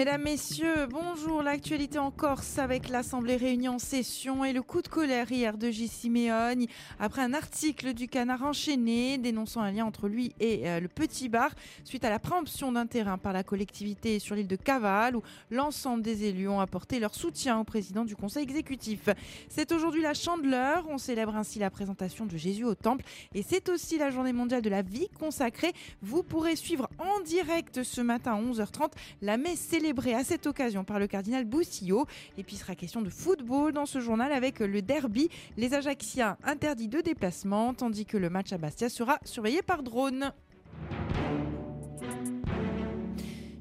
Mesdames, Messieurs, bonjour. L'actualité en Corse avec l'Assemblée réunie en session et le coup de colère hier de J. Simeone après un article du Canard enchaîné dénonçant un lien entre lui et euh, le Petit Bar suite à la préemption d'un terrain par la collectivité sur l'île de Caval où l'ensemble des élus ont apporté leur soutien au président du conseil exécutif. C'est aujourd'hui la chandeleur. On célèbre ainsi la présentation de Jésus au temple et c'est aussi la journée mondiale de la vie consacrée. Vous pourrez suivre en direct ce matin à 11h30 la messe célébré à cette occasion par le cardinal Boussillot. Et puis il sera question de football dans ce journal avec le derby. Les Ajacciens interdits de déplacement, tandis que le match à Bastia sera surveillé par drone.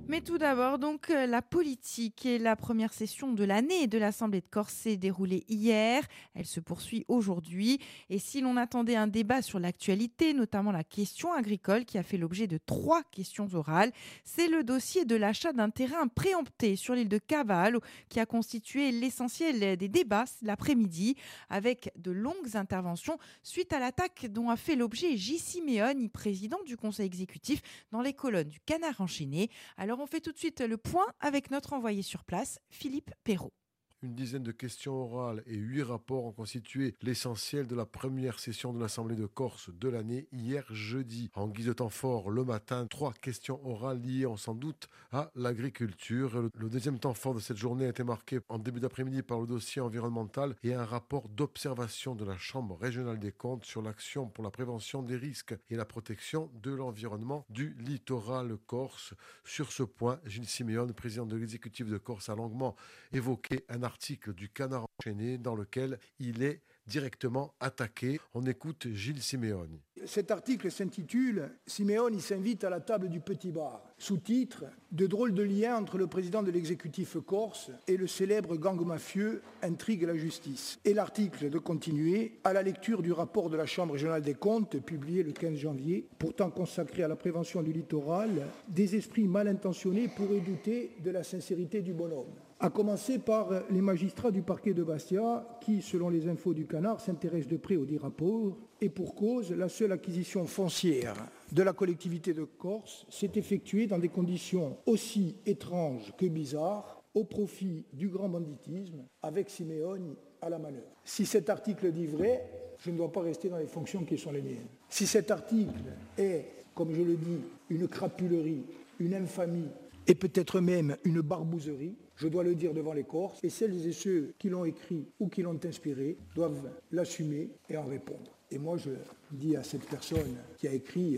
Mais tout d'abord, donc, euh, la politique et la première session de l'année de l'Assemblée de Corse s'est déroulée hier. Elle se poursuit aujourd'hui. Et si l'on attendait un débat sur l'actualité, notamment la question agricole qui a fait l'objet de trois questions orales, c'est le dossier de l'achat d'un terrain préempté sur l'île de Caval qui a constitué l'essentiel des débats l'après-midi avec de longues interventions suite à l'attaque dont a fait l'objet J. Simeone, président du conseil exécutif, dans les colonnes du Canard enchaîné. Alors, on fait tout de suite le point avec notre envoyé sur place, Philippe Perrault. Une dizaine de questions orales et huit rapports ont constitué l'essentiel de la première session de l'Assemblée de Corse de l'année hier jeudi. En guise de temps fort, le matin, trois questions orales liées, on sans doute, à l'agriculture. Le deuxième temps fort de cette journée a été marqué en début d'après-midi par le dossier environnemental et un rapport d'observation de la Chambre régionale des comptes sur l'action pour la prévention des risques et la protection de l'environnement du littoral corse. Sur ce point, Gilles Siméon, président de l'exécutif de Corse, a longuement évoqué un article du Canard enchaîné dans lequel il est directement attaqué. On écoute Gilles Simeoni. Cet article s'intitule Simeoni s'invite à la table du petit bar. Sous-titre De drôles de liens entre le président de l'exécutif corse et le célèbre gang mafieux intrigue la justice. Et l'article de continuer à la lecture du rapport de la Chambre régionale des comptes publié le 15 janvier, pourtant consacré à la prévention du littoral, des esprits mal intentionnés pourraient douter de la sincérité du bonhomme à commencer par les magistrats du parquet de Bastia qui, selon les infos du canard, s'intéressent de près au dit rapport. Et pour cause, la seule acquisition foncière de la collectivité de Corse s'est effectuée dans des conditions aussi étranges que bizarres au profit du grand banditisme avec Simeone à la manœuvre. Si cet article dit vrai, je ne dois pas rester dans les fonctions qui sont les miennes. Si cet article est, comme je le dis, une crapulerie, une infamie et peut-être même une barbouzerie, je dois le dire devant les Corses, et celles et ceux qui l'ont écrit ou qui l'ont inspiré doivent l'assumer et en répondre. Et moi, je dis à cette personne qui a écrit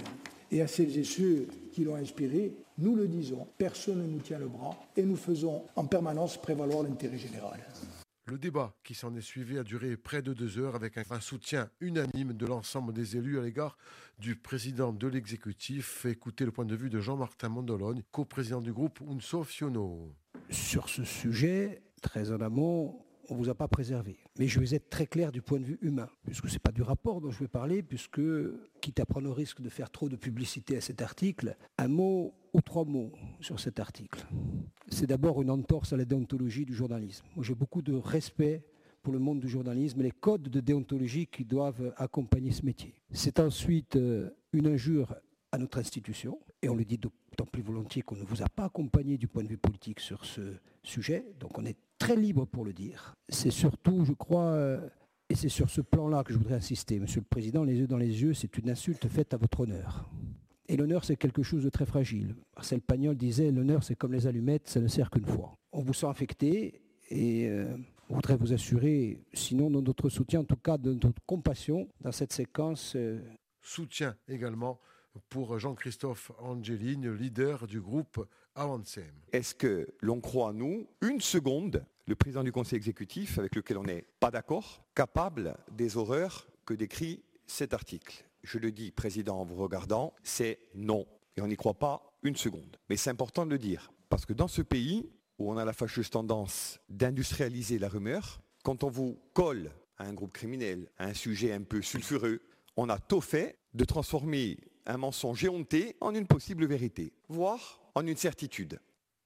et à celles et ceux qui l'ont inspiré, nous le disons, personne ne nous tient le bras et nous faisons en permanence prévaloir l'intérêt général. Le débat qui s'en est suivi a duré près de deux heures avec un soutien unanime de l'ensemble des élus à l'égard du président de l'exécutif. Écoutez le point de vue de Jean-Martin Mondologne, coprésident du groupe Unso Fiono. Sur ce sujet, très en amont, on ne vous a pas préservé. Mais je vais être très clair du point de vue humain, puisque ce n'est pas du rapport dont je vais parler, puisque, quitte à prendre le risque de faire trop de publicité à cet article, un mot ou trois mots sur cet article. C'est d'abord une entorse à la déontologie du journalisme. J'ai beaucoup de respect pour le monde du journalisme et les codes de déontologie qui doivent accompagner ce métier. C'est ensuite euh, une injure à notre institution, et on le dit d'autant plus volontiers qu'on ne vous a pas accompagné du point de vue politique sur ce sujet, donc on est très libre pour le dire. C'est surtout, je crois, euh, et c'est sur ce plan-là que je voudrais insister, Monsieur le Président, les yeux dans les yeux, c'est une insulte faite à votre honneur. Et l'honneur, c'est quelque chose de très fragile. Marcel Pagnol disait, l'honneur, c'est comme les allumettes, ça ne sert qu'une fois. On vous sent affecté et euh, on voudrait vous assurer, sinon de notre soutien, en tout cas de notre compassion dans cette séquence. Euh, soutien également pour Jean-Christophe Angeline, leader du groupe. Est-ce que l'on croit, nous, une seconde, le président du conseil exécutif, avec lequel on n'est pas d'accord, capable des horreurs que décrit cet article? Je le dis, président, en vous regardant, c'est non. Et on n'y croit pas une seconde. Mais c'est important de le dire. Parce que dans ce pays, où on a la fâcheuse tendance d'industrialiser la rumeur, quand on vous colle à un groupe criminel, à un sujet un peu sulfureux, on a tôt fait de transformer un mensonge éhonté en une possible vérité, voire en une certitude.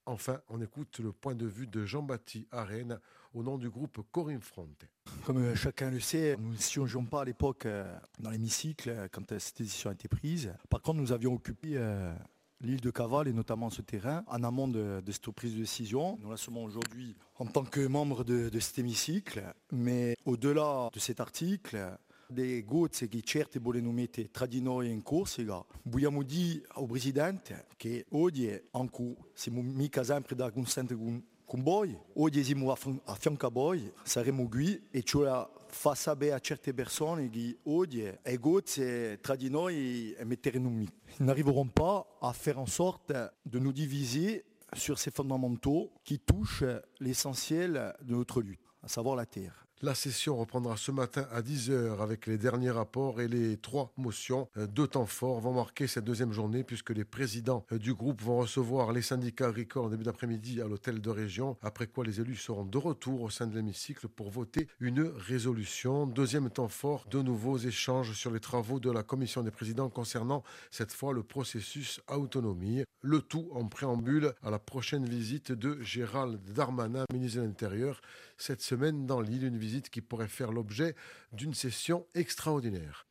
Enfin, on écoute le point de vue de Jean-Baptiste Arène au nom du groupe Corinne Fronte. Comme euh, chacun le sait, nous ne siégeons pas à l'époque euh, dans l'hémicycle euh, quand cette décision a été prise. Par contre, nous avions occupé l'île de Caval et notamment ce terrain en amont de, cette prise de décision. Nous l'assumons aujourd'hui en tant que membre de, de cet hémicycle, mais au-delà de cet article, des gozze che certe vogliono mettere tra di noi in Corsica, vogliamo dire al Presidente che oggi anche siamo mica sempre da consente con, con voi, oggi siamo a, a fianco a voi, saremo qui e cioè fa sapere a certe persone che oggi le gozze tra di noi metteranno mica. N'arriveront pas à faire en sorte de nous diviser sur ces fondamentaux qui touchent l'essentiel de notre lutte, à savoir la terre. La session reprendra ce matin à 10h avec les derniers rapports et les trois motions. Euh, deux temps forts vont marquer cette deuxième journée puisque les présidents euh, du groupe vont recevoir les syndicats agricoles en début d'après-midi à l'hôtel de région, après quoi les élus seront de retour au sein de l'hémicycle pour voter une résolution. Deuxième temps fort, de nouveaux échanges sur les travaux de la commission des présidents concernant cette fois le processus autonomie. Le tout en préambule à la prochaine visite de Gérald Darmanin, ministre de l'Intérieur, cette semaine dans l'île, une visite qui pourrait faire l'objet d'une session extraordinaire.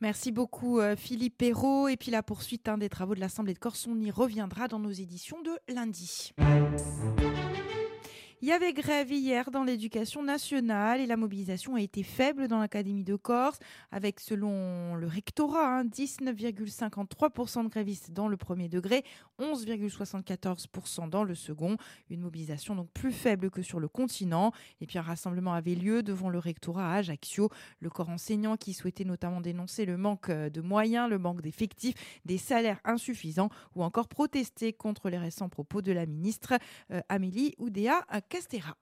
Merci beaucoup euh, Philippe Perrault. Et puis la poursuite hein, des travaux de l'Assemblée de Corse, on y reviendra dans nos éditions de lundi. Il y avait grève hier dans l'éducation nationale et la mobilisation a été faible dans l'Académie de Corse, avec selon le rectorat 19,53% hein, de grévistes dans le premier degré, 11,74% dans le second. Une mobilisation donc plus faible que sur le continent. Et puis un rassemblement avait lieu devant le rectorat à Ajaccio. Le corps enseignant qui souhaitait notamment dénoncer le manque de moyens, le manque d'effectifs, des salaires insuffisants ou encore protester contre les récents propos de la ministre euh, Amélie Oudéa Castera.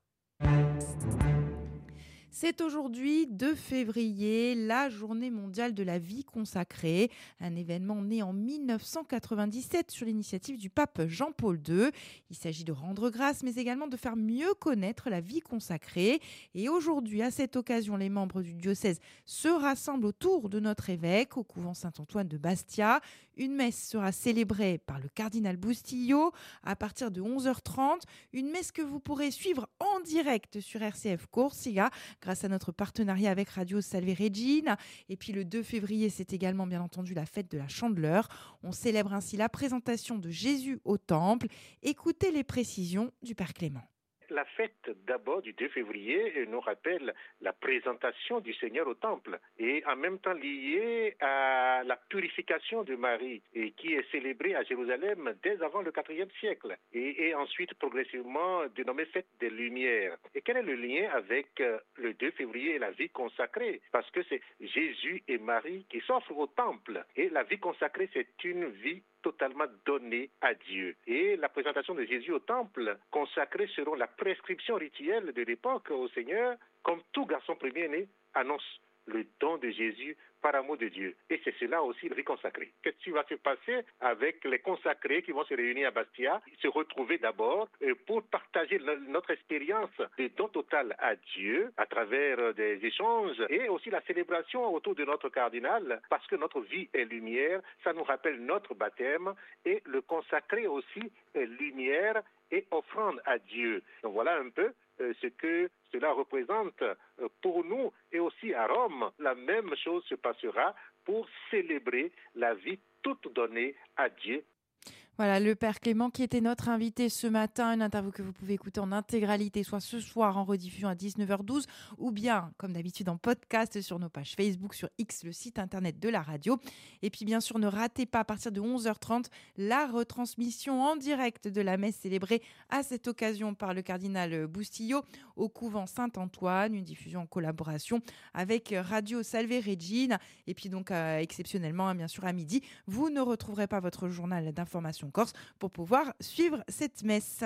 C'est aujourd'hui 2 février, la journée mondiale de la vie consacrée, un événement né en 1997 sur l'initiative du pape Jean-Paul II. Il s'agit de rendre grâce, mais également de faire mieux connaître la vie consacrée. Et aujourd'hui, à cette occasion, les membres du diocèse se rassemblent autour de notre évêque au couvent Saint-Antoine de Bastia. Une messe sera célébrée par le cardinal Bustillo à partir de 11h30. Une messe que vous pourrez suivre direct sur RCF Corsica grâce à notre partenariat avec Radio Salve Regina. Et puis le 2 février, c'est également bien entendu la fête de la Chandeleur. On célèbre ainsi la présentation de Jésus au Temple. Écoutez les précisions du Père Clément. La fête d'abord du 2 février nous rappelle la présentation du Seigneur au temple et en même temps liée à la purification de Marie et qui est célébrée à Jérusalem dès avant le IVe siècle et, ensuite progressivement dénommée fête des Lumières. Et quel est le lien avec euh, le 2 février et la vie consacrée? Parce que c'est Jésus et Marie qui s'offrent au temple et la vie consacrée c'est une vie totalement donné à Dieu. Et la présentation de Jésus au temple, consacrée selon la prescription rituelle de l'époque au Seigneur, comme tout garçon premier-né, annonce le don de Jésus par amour de Dieu. Et c'est cela aussi le consacré. Qu'est-ce qui va se passer avec les consacrés qui vont se réunir à Bastia, se retrouver d'abord euh, pour partager notre expérience de don total à Dieu à travers euh, des échanges et aussi la célébration autour de notre cardinal parce que notre vie est lumière, ça nous rappelle notre baptême et le consacré aussi est lumière et offrande à Dieu. Donc voilà un peu ce que cela représente euh, pour nous et aussi à Rome. La même chose se passera pour célébrer la vie toute donnée à Dieu voilà, le Père Clément qui était notre invité ce matin, une interview que vous pouvez écouter en intégralité, soit ce soir en rediffusion à 19h12, ou bien, comme d'habitude, en podcast sur nos pages Facebook, sur X, le site internet de la radio. Et puis, bien sûr, ne ratez pas à partir de 11h30 la retransmission en direct de la messe célébrée à cette occasion par le cardinal Boustillot au couvent Saint-Antoine, une diffusion en collaboration avec Radio Salve Regine. Et puis, donc, euh, exceptionnellement, hein, bien sûr, à midi, vous ne retrouverez pas votre journal d'information Corse pour pouvoir suivre cette messe.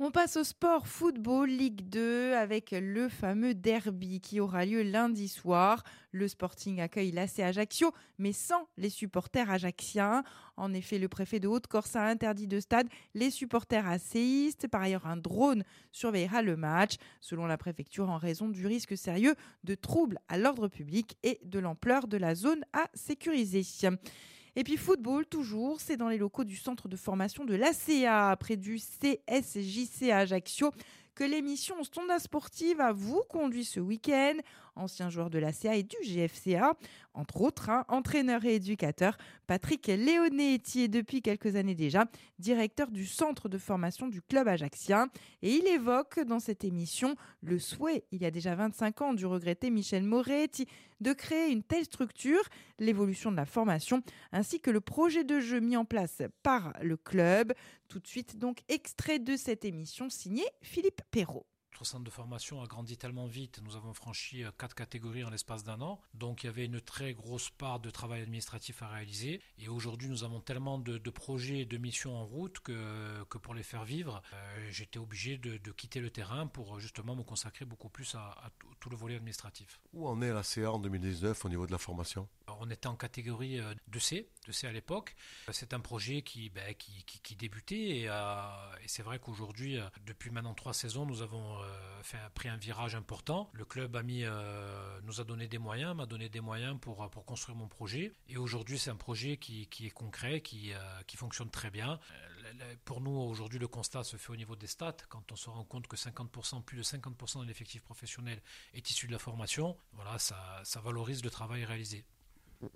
On passe au sport football Ligue 2 avec le fameux derby qui aura lieu lundi soir. Le Sporting accueille l'AC Ajaccio, mais sans les supporters ajaxiens. En effet, le préfet de Haute-Corse a interdit de stade les supporters acéistes. Par ailleurs, un drone surveillera le match, selon la préfecture, en raison du risque sérieux de troubles à l'ordre public et de l'ampleur de la zone à sécuriser. Et puis football, toujours, c'est dans les locaux du centre de formation de l'ACA, près du CSJC Ajaccio, que l'émission Stonda Sportive a vous conduit ce week-end. Ancien joueur de la CA et du GFCA, entre autres, hein, entraîneur et éducateur, Patrick Léonetti est depuis quelques années déjà directeur du centre de formation du club ajaxien. Et il évoque dans cette émission le souhait, il y a déjà 25 ans, du regretté Michel Moretti de créer une telle structure, l'évolution de la formation, ainsi que le projet de jeu mis en place par le club. Tout de suite, donc, extrait de cette émission signé Philippe Perrault. Notre centre de formation a grandi tellement vite, nous avons franchi euh, quatre catégories en l'espace d'un an, donc il y avait une très grosse part de travail administratif à réaliser. Et aujourd'hui, nous avons tellement de, projets et de missions en route que, que pour les faire vivre, euh, j'étais obligé de, quitter le terrain pour justement me consacrer beaucoup plus à, tout le volet administratif. Où en est la CA en 2019 au niveau de la formation? On était en catégorie 2C, euh, 2C à l'époque. C'est un projet qui, ben, qui, qui, débutait et, et c'est vrai qu'aujourd'hui, depuis maintenant trois saisons, nous avons euh, fait, pris un virage important. Le club euh, nous a donné des moyens, m'a donné des moyens pour, pour construire mon projet. Et aujourd'hui, c'est un projet qui, qui, est concret, qui, euh, qui fonctionne très bien. Pour nous, aujourd'hui, le constat se fait au niveau des stats. Quand on se rend compte que 50%, plus de 50% de l'effectif professionnel est issu de la formation, voilà, ça, ça valorise le travail réalisé.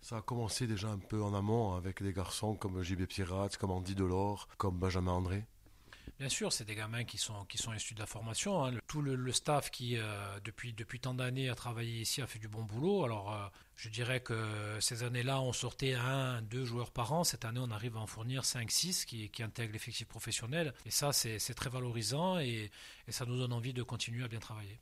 Ça a commencé déjà un peu en amont avec des garçons comme JB Pirate, comme Andy Delors, comme Benjamin André. Bien sûr, c'est des gamins qui sont, qui sont issus de la formation. Hein. tout le, staff qui, euh, depuis, depuis tant d'années, a travaillé ici, a fait du bon boulot. Alors, euh, je dirais que ces années-là, on sortait un, deux joueurs par an. Cette année, on arrive à en fournir 5, 6 qui, qui intègrent l'effectif professionnel. Et ça, c'est très valorisant et ça nous donne envie de continuer à bien travailler.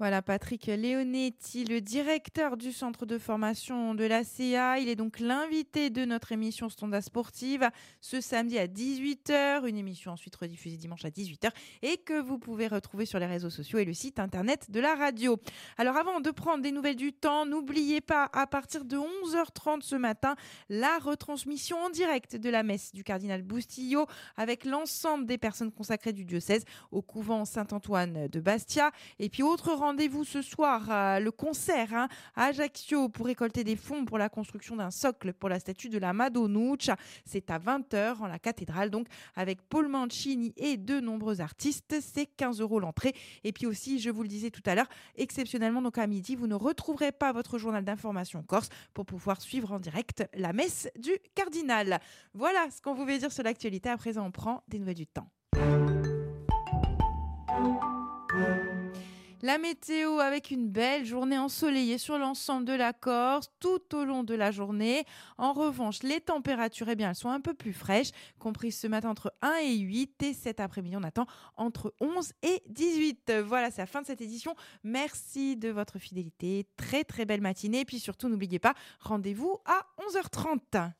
Voilà, Patrick Leonetti, le directeur du centre de formation de la CA. Il est donc l'invité de notre émission Stonda Sportive ce samedi à 18h, une émission ensuite rediffusée dimanche à 18h et que vous pouvez retrouver sur les réseaux sociaux et le site internet de la radio. Alors avant de prendre des nouvelles du temps, n'oubliez pas à partir de 11h30 ce matin, la retransmission en direct de la messe du cardinal Boustillot avec l'ensemble des personnes consacrées du diocèse au couvent Saint-Antoine de Bastia et puis autre rendez-vous ce soir, le concert hein, à Ajaccio pour récolter des fonds pour la construction d'un socle pour la statue de la Madonnuccia. C'est à 20h en la cathédrale, donc avec Paul Mancini et de nombreux artistes. C'est 15 euros l'entrée. Et puis aussi, je vous le disais tout à l'heure, exceptionnellement, donc à midi, vous ne retrouverez pas votre journal d'information corse pour pouvoir suivre en direct la messe du cardinal. Voilà ce qu'on pouvait dire sur l'actualité. À présent, on prend des nouvelles du temps. La météo avec une belle journée ensoleillée sur l'ensemble de la Corse tout au long de la journée. En revanche, les températures, eh bien, elles sont un peu plus fraîches, comprises ce matin entre 1 et 8 et cet après-midi, on attend entre 11 et 18. Voilà, c'est la fin de cette édition. Merci de votre fidélité. Très très belle matinée. Et puis surtout, n'oubliez pas, rendez-vous à 11h30.